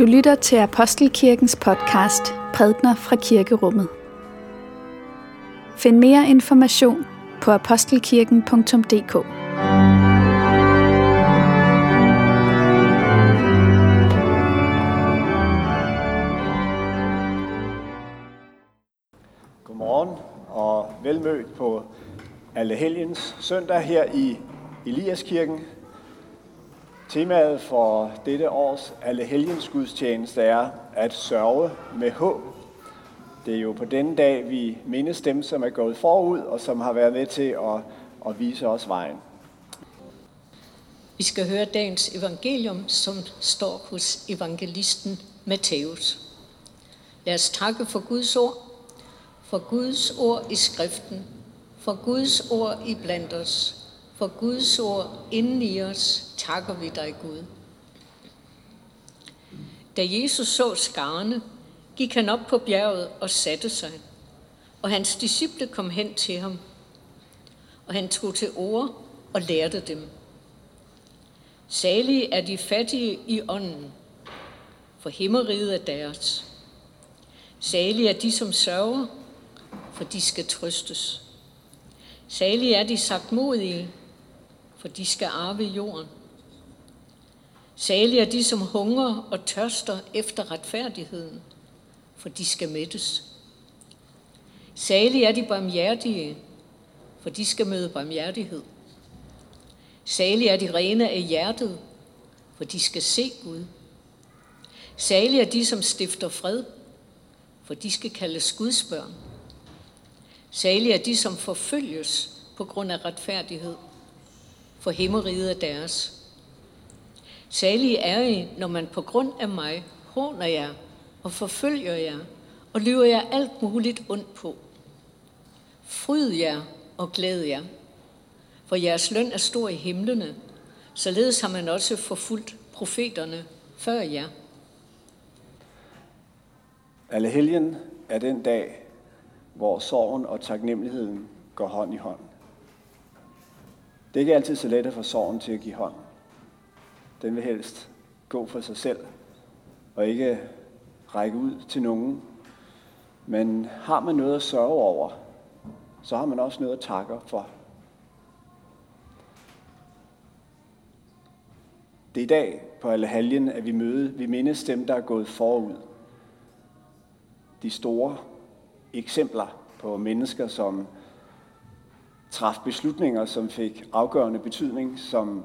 Du lytter til Apostelkirkens podcast Prædner fra Kirkerummet. Find mere information på apostelkirken.dk. Godmorgen og velmødt på Allehelgens søndag her i Eliaskirken. Temaet for dette års Allehelgens gudstjeneste er at sørge med håb. Det er jo på denne dag, vi mindes dem, som er gået forud og som har været med til at, at vise os vejen. Vi skal høre dagens evangelium, som står hos evangelisten Matthæus. Lad os takke for Guds ord, for Guds ord i skriften, for Guds ord i blandt os, for Guds ord inden i os, takker vi dig, Gud. Da Jesus så skarne, gik han op på bjerget og satte sig, og hans disciple kom hen til ham, og han tog til ord og lærte dem. Salige er de fattige i ånden, for himmeriget er deres. Salige er de, som sørger, for de skal trøstes. Salige er de sagtmodige, for de skal arve jorden. Salige er de, som hungrer og tørster efter retfærdigheden, for de skal mættes. Salige er de barmhjertige, for de skal møde barmhjertighed. Salige er de rene af hjertet, for de skal se Gud. Salige er de, som stifter fred, for de skal kaldes Guds børn. Salige er de, som forfølges på grund af retfærdighed, for himmeriget er deres. Salige er I, når man på grund af mig håner jer og forfølger jer og lyver jer alt muligt ondt på. Fryd jer og glæd jer, for jeres løn er stor i himlene, således har man også forfulgt profeterne før jer. Alle helgen er den dag, hvor sorgen og taknemmeligheden går hånd i hånd. Det er ikke altid så let at få sorgen til at give hånd. Den vil helst gå for sig selv og ikke række ud til nogen. Men har man noget at sørge over, så har man også noget at takke for. Det er i dag på alle Allehaljen, at vi møder, vi mindes dem, der er gået forud. De store eksempler på mennesker, som traf beslutninger, som fik afgørende betydning, som,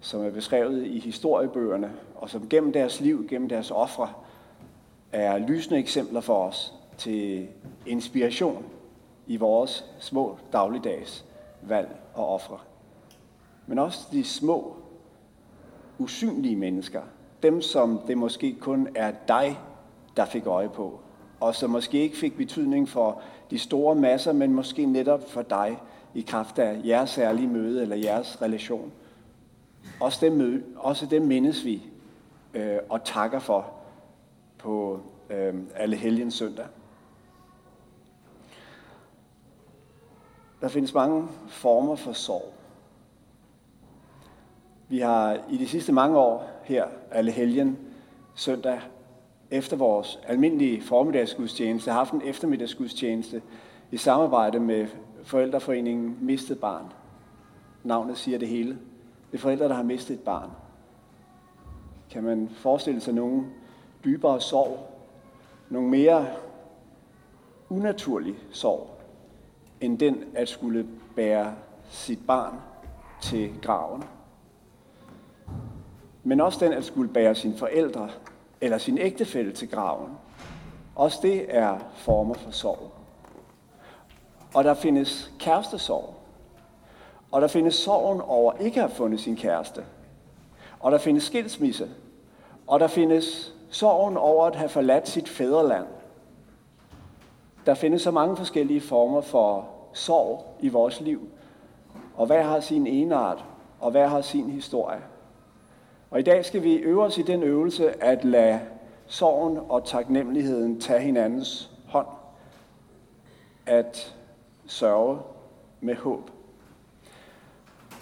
som er beskrevet i historiebøgerne, og som gennem deres liv, gennem deres ofre, er lysende eksempler for os til inspiration i vores små dagligdags valg og ofre. Men også de små, usynlige mennesker, dem som det måske kun er dig, der fik øje på, og som måske ikke fik betydning for de store masser, men måske netop for dig i kraft af jeres særlige møde eller jeres relation. Også dem, møde, også dem mindes vi øh, og takker for på øh, alle helgens søndag. Der findes mange former for sorg. Vi har i de sidste mange år her, alle helgen søndag, efter vores almindelige formiddagsgudstjeneste, haft en eftermiddagsgudstjeneste i samarbejde med Forældreforeningen Mistet Barn. Navnet siger det hele. Det er forældre, der har mistet et barn. Kan man forestille sig nogen dybere sorg, nogen mere unaturlig sorg, end den at skulle bære sit barn til graven. Men også den at skulle bære sine forældre eller sin ægtefælle til graven. Også det er former for sorg. Og der findes kærestesorg. Og der findes sorgen over ikke at have fundet sin kæreste. Og der findes skilsmisse. Og der findes sorgen over at have forladt sit fædreland. Der findes så mange forskellige former for sorg i vores liv. Og hver har sin enart, og hver har sin historie. Og i dag skal vi øve os i den øvelse at lade sorgen og taknemmeligheden tage hinandens hånd. At sørge med håb.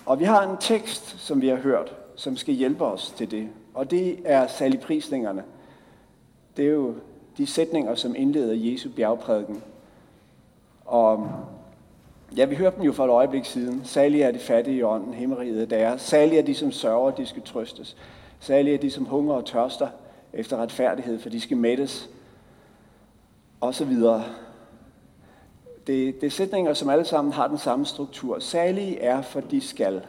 Og vi har en tekst, som vi har hørt, som skal hjælpe os til det. Og det er saligprisningerne. Det er jo de sætninger, som indleder Jesu bjergprædiken. Og ja, vi hørte dem jo for et øjeblik siden. Salige er de fattige i ånden, himmeriget er deres. Salige er de, som sørger, de skal trøstes. Salige er de, som hunger og tørster efter retfærdighed, for de skal mættes. Og så videre. Det, det er sætninger, som alle sammen har den samme struktur. Salige er, for de skal.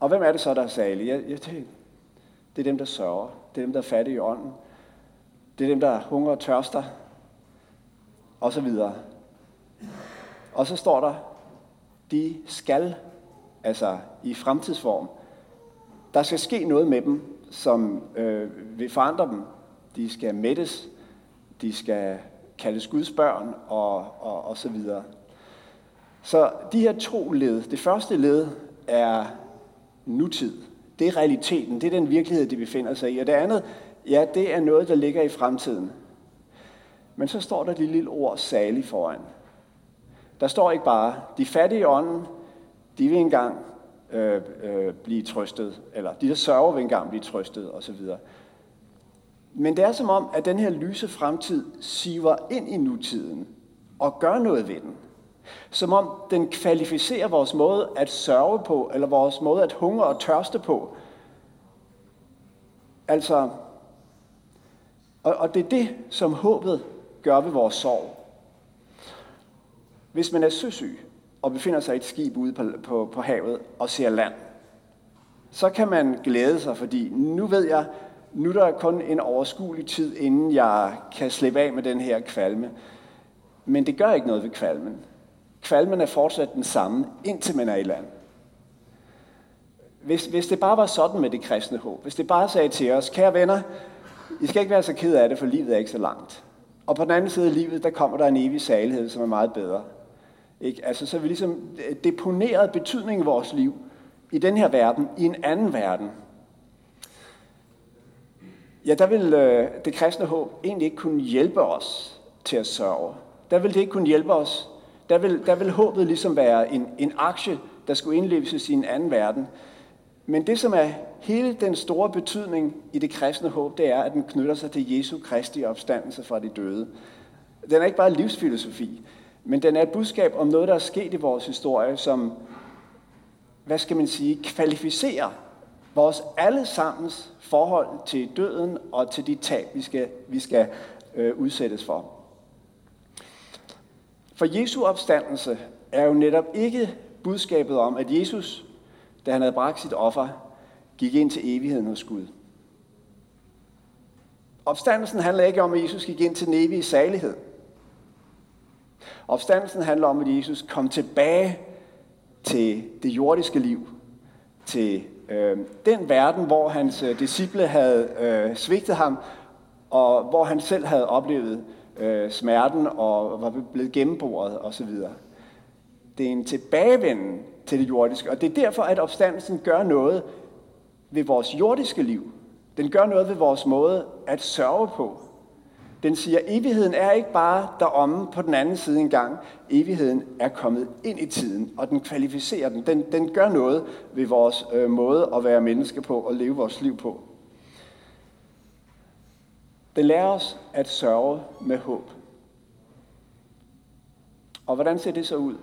Og hvem er det så, der er salige? Ja, det, det er dem, der sørger. Det er dem, der er fattige i ånden. Det er dem, der hunger og tørster. Og så videre. Og så står der, de skal, altså i fremtidsform, der skal ske noget med dem, som øh, vil forandre dem. De skal mættes, de skal kaldes Guds børn og, og, og så videre. Så de her to led, det første led er nutid. Det er realiteten, det er den virkelighed, de befinder sig i. Og det andet, ja, det er noget, der ligger i fremtiden. Men så står der det lille ord salig foran. Der står ikke bare, de fattige ånden, de vil engang øh, øh, blive trøstet, eller de der sørger vil engang blive trøstet, osv. Men det er som om, at den her lyse fremtid siver ind i nutiden og gør noget ved den. Som om den kvalificerer vores måde at sørge på, eller vores måde at hungre og tørste på. Altså, og, og det er det, som håbet gør ved vores sorg. Hvis man er søsyg og befinder sig i et skib ude på, på, på havet og ser land, så kan man glæde sig, fordi nu ved jeg, nu er der kun en overskuelig tid, inden jeg kan slippe af med den her kvalme. Men det gør ikke noget ved kvalmen. Kvalmen er fortsat den samme, indtil man er i land. Hvis, hvis det bare var sådan med det kristne håb, hvis det bare sagde til os, kære venner, I skal ikke være så ked af det, for livet er ikke så langt. Og på den anden side af livet, der kommer der en evig salighed, som er meget bedre. Ikke? Altså, så vi ligesom øh, deponeret betydning i vores liv i den her verden, i en anden verden. Ja, der vil øh, det kristne håb egentlig ikke kunne hjælpe os til at sørge. Der vil det ikke kunne hjælpe os. Der vil, der vil håbet ligesom være en, en aktie, der skulle indleves i en anden verden. Men det, som er hele den store betydning i det kristne håb, det er, at den knytter sig til Jesu Kristi opstandelse fra de døde. Den er ikke bare livsfilosofi, men den er et budskab om noget, der er sket i vores historie, som, hvad skal man sige, kvalificerer vores allesammens forhold til døden og til de tab, vi skal, vi skal øh, udsættes for. For Jesu opstandelse er jo netop ikke budskabet om, at Jesus, da han havde bragt sit offer, gik ind til evigheden hos Gud. Opstandelsen handler ikke om, at Jesus gik ind til den evige salighed. Opstandelsen handler om, at Jesus kom tilbage til det jordiske liv, til øh, den verden, hvor hans øh, disciple havde øh, svigtet ham, og hvor han selv havde oplevet øh, smerten og var blevet gennemboret osv. Det er en tilbagevenden til det jordiske, og det er derfor, at opstandelsen gør noget ved vores jordiske liv. Den gør noget ved vores måde at sørge på. Den siger, at evigheden er ikke bare deromme på den anden side engang. Evigheden er kommet ind i tiden, og den kvalificerer den. Den, den gør noget ved vores øh, måde at være menneske på og leve vores liv på. Den lærer os at sørge med håb. Og hvordan ser det så ud?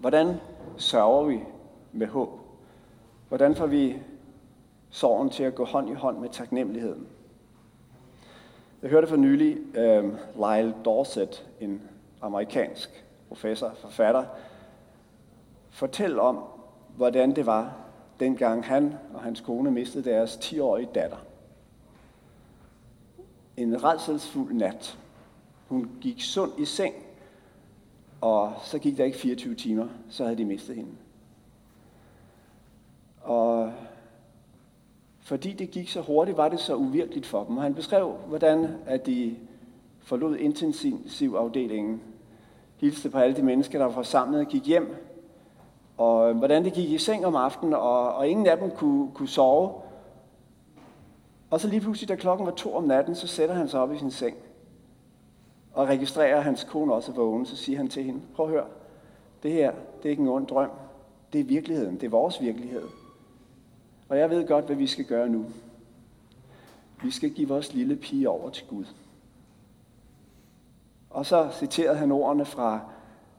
Hvordan sørger vi med håb? Hvordan får vi sorgen til at gå hånd i hånd med taknemmeligheden? Jeg hørte for nylig uh, Lyle Dorset, en amerikansk professor, forfatter, fortælle om, hvordan det var, dengang han og hans kone mistede deres 10-årige datter. En redselsfuld nat. Hun gik sund i seng, og så gik der ikke 24 timer, så havde de mistet hende. Og fordi det gik så hurtigt, var det så uvirkeligt for dem. Og han beskrev, hvordan at de forlod intensivafdelingen, hilste på alle de mennesker, der var forsamlet, gik hjem, og øh, hvordan det gik i seng om aftenen, og, og ingen af dem kunne, kunne sove. Og så lige pludselig, da klokken var to om natten, så sætter han sig op i sin seng, og registrerer, at hans kone også er vågen, så siger han til hende, prøv at høre, det her, det er ikke en ond drøm, det er virkeligheden, det er vores virkelighed. Og jeg ved godt, hvad vi skal gøre nu. Vi skal give vores lille pige over til Gud. Og så citerede han ordene fra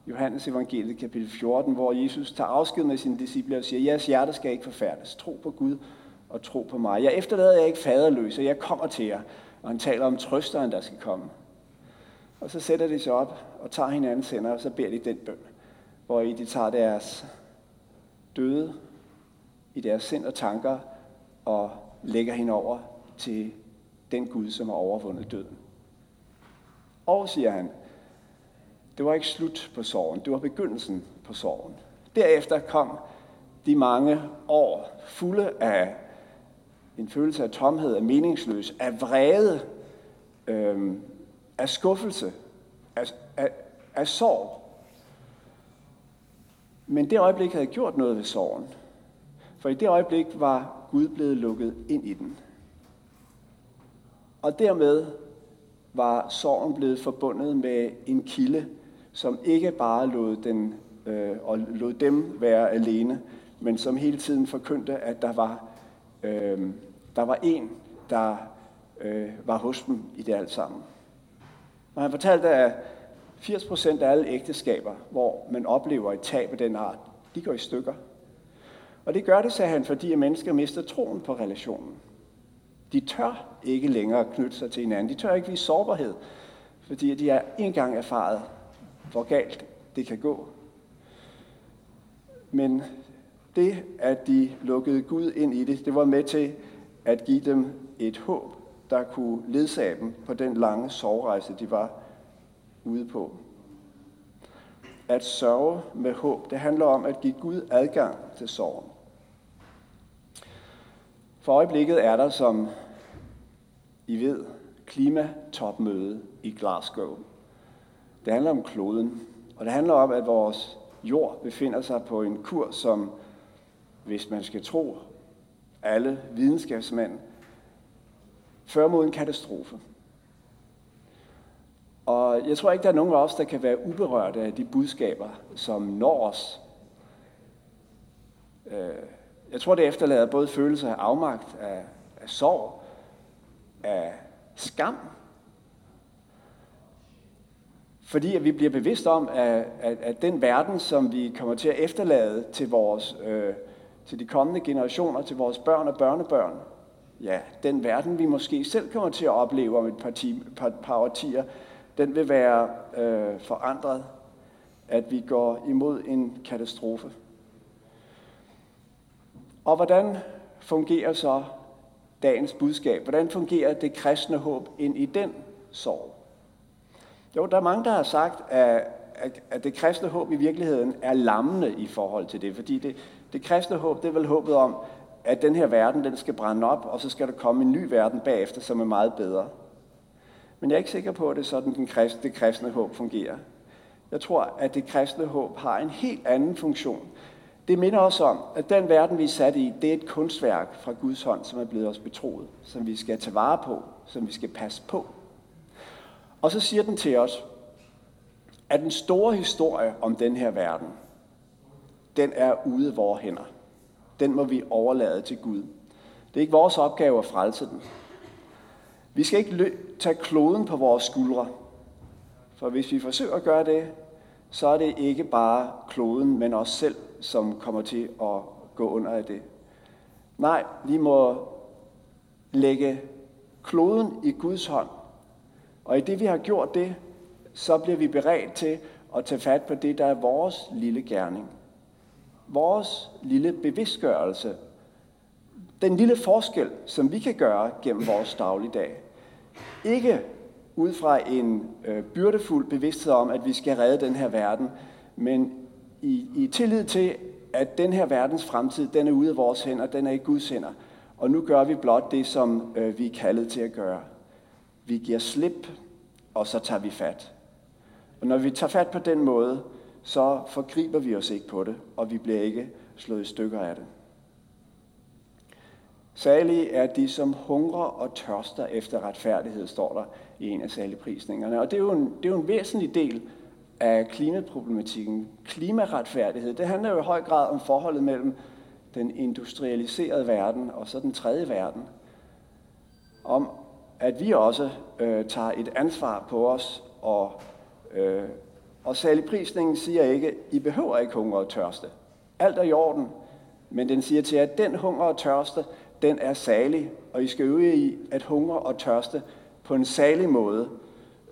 Johannes evangeliet kapitel 14, hvor Jesus tager afsked med sine disciple og siger, jeres hjerte skal ikke forfærdes. Tro på Gud og tro på mig. Jeg efterlader jer ikke faderløs, og jeg kommer til jer. Og han taler om trøsteren, der skal komme. Og så sætter de sig op og tager hinandens hænder, og så beder de den bøn, hvor I de tager deres døde i deres sind og tanker og lægger hende over til den Gud, som har overvundet døden. Og, siger han, det var ikke slut på sorgen, det var begyndelsen på sorgen. Derefter kom de mange år fulde af en følelse af tomhed, af meningsløs, af vrede, øhm, af skuffelse, af, af, af sorg. Men det øjeblik havde gjort noget ved sorgen. For i det øjeblik var Gud blevet lukket ind i den. Og dermed var sorgen blevet forbundet med en kilde, som ikke bare lod, den, øh, og lod dem være alene, men som hele tiden forkyndte, at der var, øh, der var en, der øh, var hos dem i det alt sammen. Og han fortalte, at 80 procent af alle ægteskaber, hvor man oplever et tab af den art, de går i stykker. Og det gør det, sagde han, fordi at mennesker mister troen på relationen. De tør ikke længere knytte sig til hinanden. De tør ikke vise sårbarhed, fordi de har engang erfaret, hvor galt det kan gå. Men det, at de lukkede Gud ind i det, det var med til at give dem et håb, der kunne ledsage dem på den lange sovrejse, de var ude på. At sørge med håb, det handler om at give Gud adgang til sorgen. For øjeblikket er der, som I ved, klimatopmøde i Glasgow. Det handler om kloden, og det handler om, at vores jord befinder sig på en kurs, som, hvis man skal tro alle videnskabsmænd, fører mod en katastrofe. Og jeg tror ikke, der er nogen af os, der kan være uberørte af de budskaber, som når os. Øh, jeg tror, det efterlader både følelser af afmagt, af, af sorg, af skam. Fordi at vi bliver bevidst om, at, at, at den verden, som vi kommer til at efterlade til, vores, øh, til de kommende generationer, til vores børn og børnebørn, ja, den verden, vi måske selv kommer til at opleve om et par, ti, par, par årtier, den vil være øh, forandret, at vi går imod en katastrofe. Og hvordan fungerer så dagens budskab? Hvordan fungerer det kristne håb ind i den sorg? Jo, der er mange, der har sagt, at, at det kristne håb i virkeligheden er lammende i forhold til det, fordi det, det kristne håb, det er vel håbet om, at den her verden, den skal brænde op, og så skal der komme en ny verden bagefter, som er meget bedre. Men jeg er ikke sikker på, at det er sådan, den kristne, det kristne håb fungerer. Jeg tror, at det kristne håb har en helt anden funktion. Det minder os om, at den verden, vi er sat i, det er et kunstværk fra Guds hånd, som er blevet os betroet, som vi skal tage vare på, som vi skal passe på. Og så siger den til os, at den store historie om den her verden, den er ude af vores hænder. Den må vi overlade til Gud. Det er ikke vores opgave at frelse den. Vi skal ikke tage kloden på vores skuldre. For hvis vi forsøger at gøre det, så er det ikke bare kloden, men os selv, som kommer til at gå under af det. Nej, vi må lægge kloden i Guds hånd. Og i det vi har gjort det, så bliver vi beredt til at tage fat på det, der er vores lille gerning. Vores lille bevidstgørelse. Den lille forskel, som vi kan gøre gennem vores dagligdag. Ikke ud fra en øh, byrdefuld bevidsthed om, at vi skal redde den her verden, men i, i tillid til, at den her verdens fremtid, den er ude af vores hænder, den er i Guds hænder. Og nu gør vi blot det, som øh, vi er kaldet til at gøre. Vi giver slip, og så tager vi fat. Og når vi tager fat på den måde, så forgriber vi os ikke på det, og vi bliver ikke slået i stykker af det. Særlige er de, som hungrer og tørster efter retfærdighed, står der i en af saligprisningerne. Og det er jo en, det er jo en væsentlig del af klimaproblematikken. Klimaretfærdighed, det handler jo i høj grad om forholdet mellem den industrialiserede verden og så den tredje verden, om at vi også øh, tager et ansvar på os, og, øh, og prisningen siger ikke, I behøver ikke hunger og tørste. Alt er i orden, men den siger til jer, at den hunger og tørste, den er salig, og I skal øve i at hunger og tørste på en salig måde,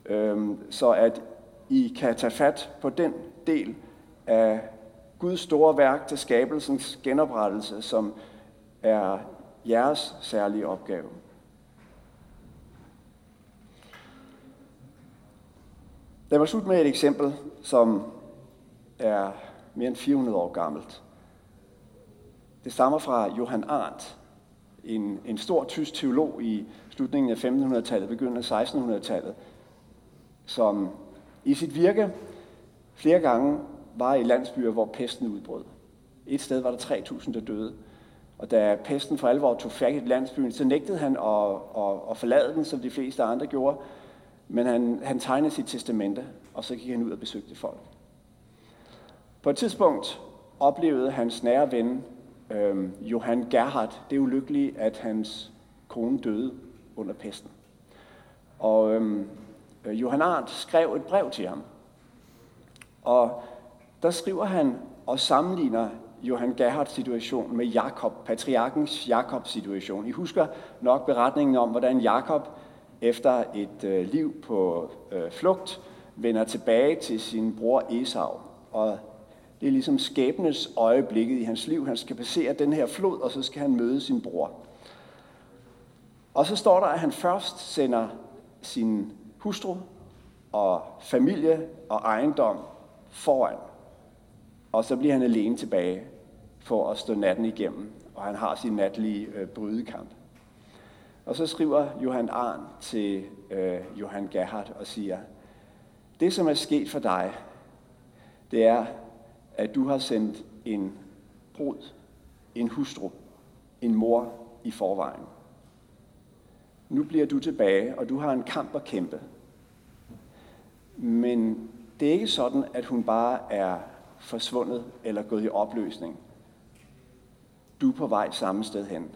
øh, så at i kan tage fat på den del af Guds store værk til skabelsens genoprettelse, som er jeres særlige opgave. Lad mig slutte med et eksempel, som er mere end 400 år gammelt. Det stammer fra Johan Arndt, en, en stor tysk teolog i slutningen af 1500-tallet, begyndelsen af 1600-tallet, som i sit virke flere gange var i landsbyer, hvor pesten udbrød. Et sted var der 3.000, der døde. Og da pesten for alvor tog fat i landsbyen, så nægtede han at, at, at forlade den, som de fleste andre gjorde. Men han, han tegnede sit testamente, og så gik han ud og besøgte folk. På et tidspunkt oplevede hans nære ven, øh, Johan Gerhardt, det ulykkelige, at hans kone døde under pesten. Og øh, Øh, Johan Arndt skrev et brev til ham. Og der skriver han og sammenligner Johan Gerhards situation med Jakob, patriarkens Jakobs situation. I husker nok beretningen om, hvordan Jakob efter et øh, liv på øh, flugt vender tilbage til sin bror Esau. Og det er ligesom skæbnes øjeblikket i hans liv. Han skal passere den her flod, og så skal han møde sin bror. Og så står der, at han først sender sin hustru og familie og ejendom foran. Og så bliver han alene tilbage for at stå natten igennem, og han har sin natlige øh, brydekamp. Og så skriver Johan Arn til øh, Johan Gerhardt og siger, det som er sket for dig, det er, at du har sendt en brud, en hustru, en mor i forvejen. Nu bliver du tilbage, og du har en kamp at kæmpe. Men det er ikke sådan, at hun bare er forsvundet eller gået i opløsning. Du er på vej samme sted hen.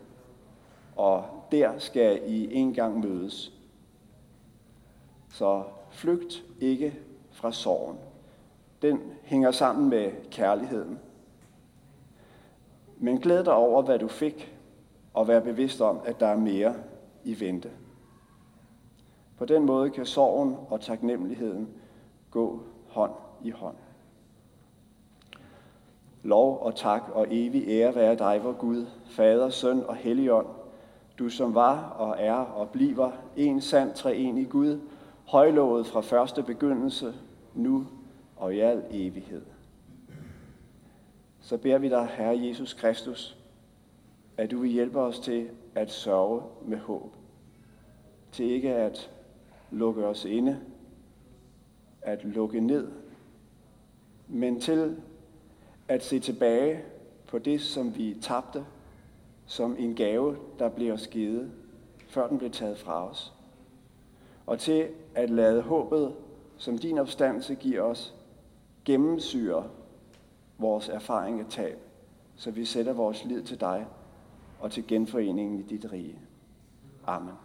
Og der skal I en gang mødes. Så flygt ikke fra sorgen. Den hænger sammen med kærligheden. Men glæd dig over, hvad du fik, og vær bevidst om, at der er mere i vente. På den måde kan sorgen og taknemmeligheden gå hånd i hånd. Lov og tak og evig ære være dig, vor Gud, Fader, Søn og Helligånd, du som var og er og bliver en sand treenig Gud, højlovet fra første begyndelse, nu og i al evighed. Så beder vi dig, Herre Jesus Kristus, at du vil hjælpe os til at sørge med håb. Til ikke at lukke os inde, at lukke ned, men til at se tilbage på det, som vi tabte, som en gave, der blev os givet, før den blev taget fra os. Og til at lade håbet, som din opstandelse giver os, gennemsyre vores erfaring af tab, så vi sætter vores lid til dig og til genforeningen i dit rige. Amen.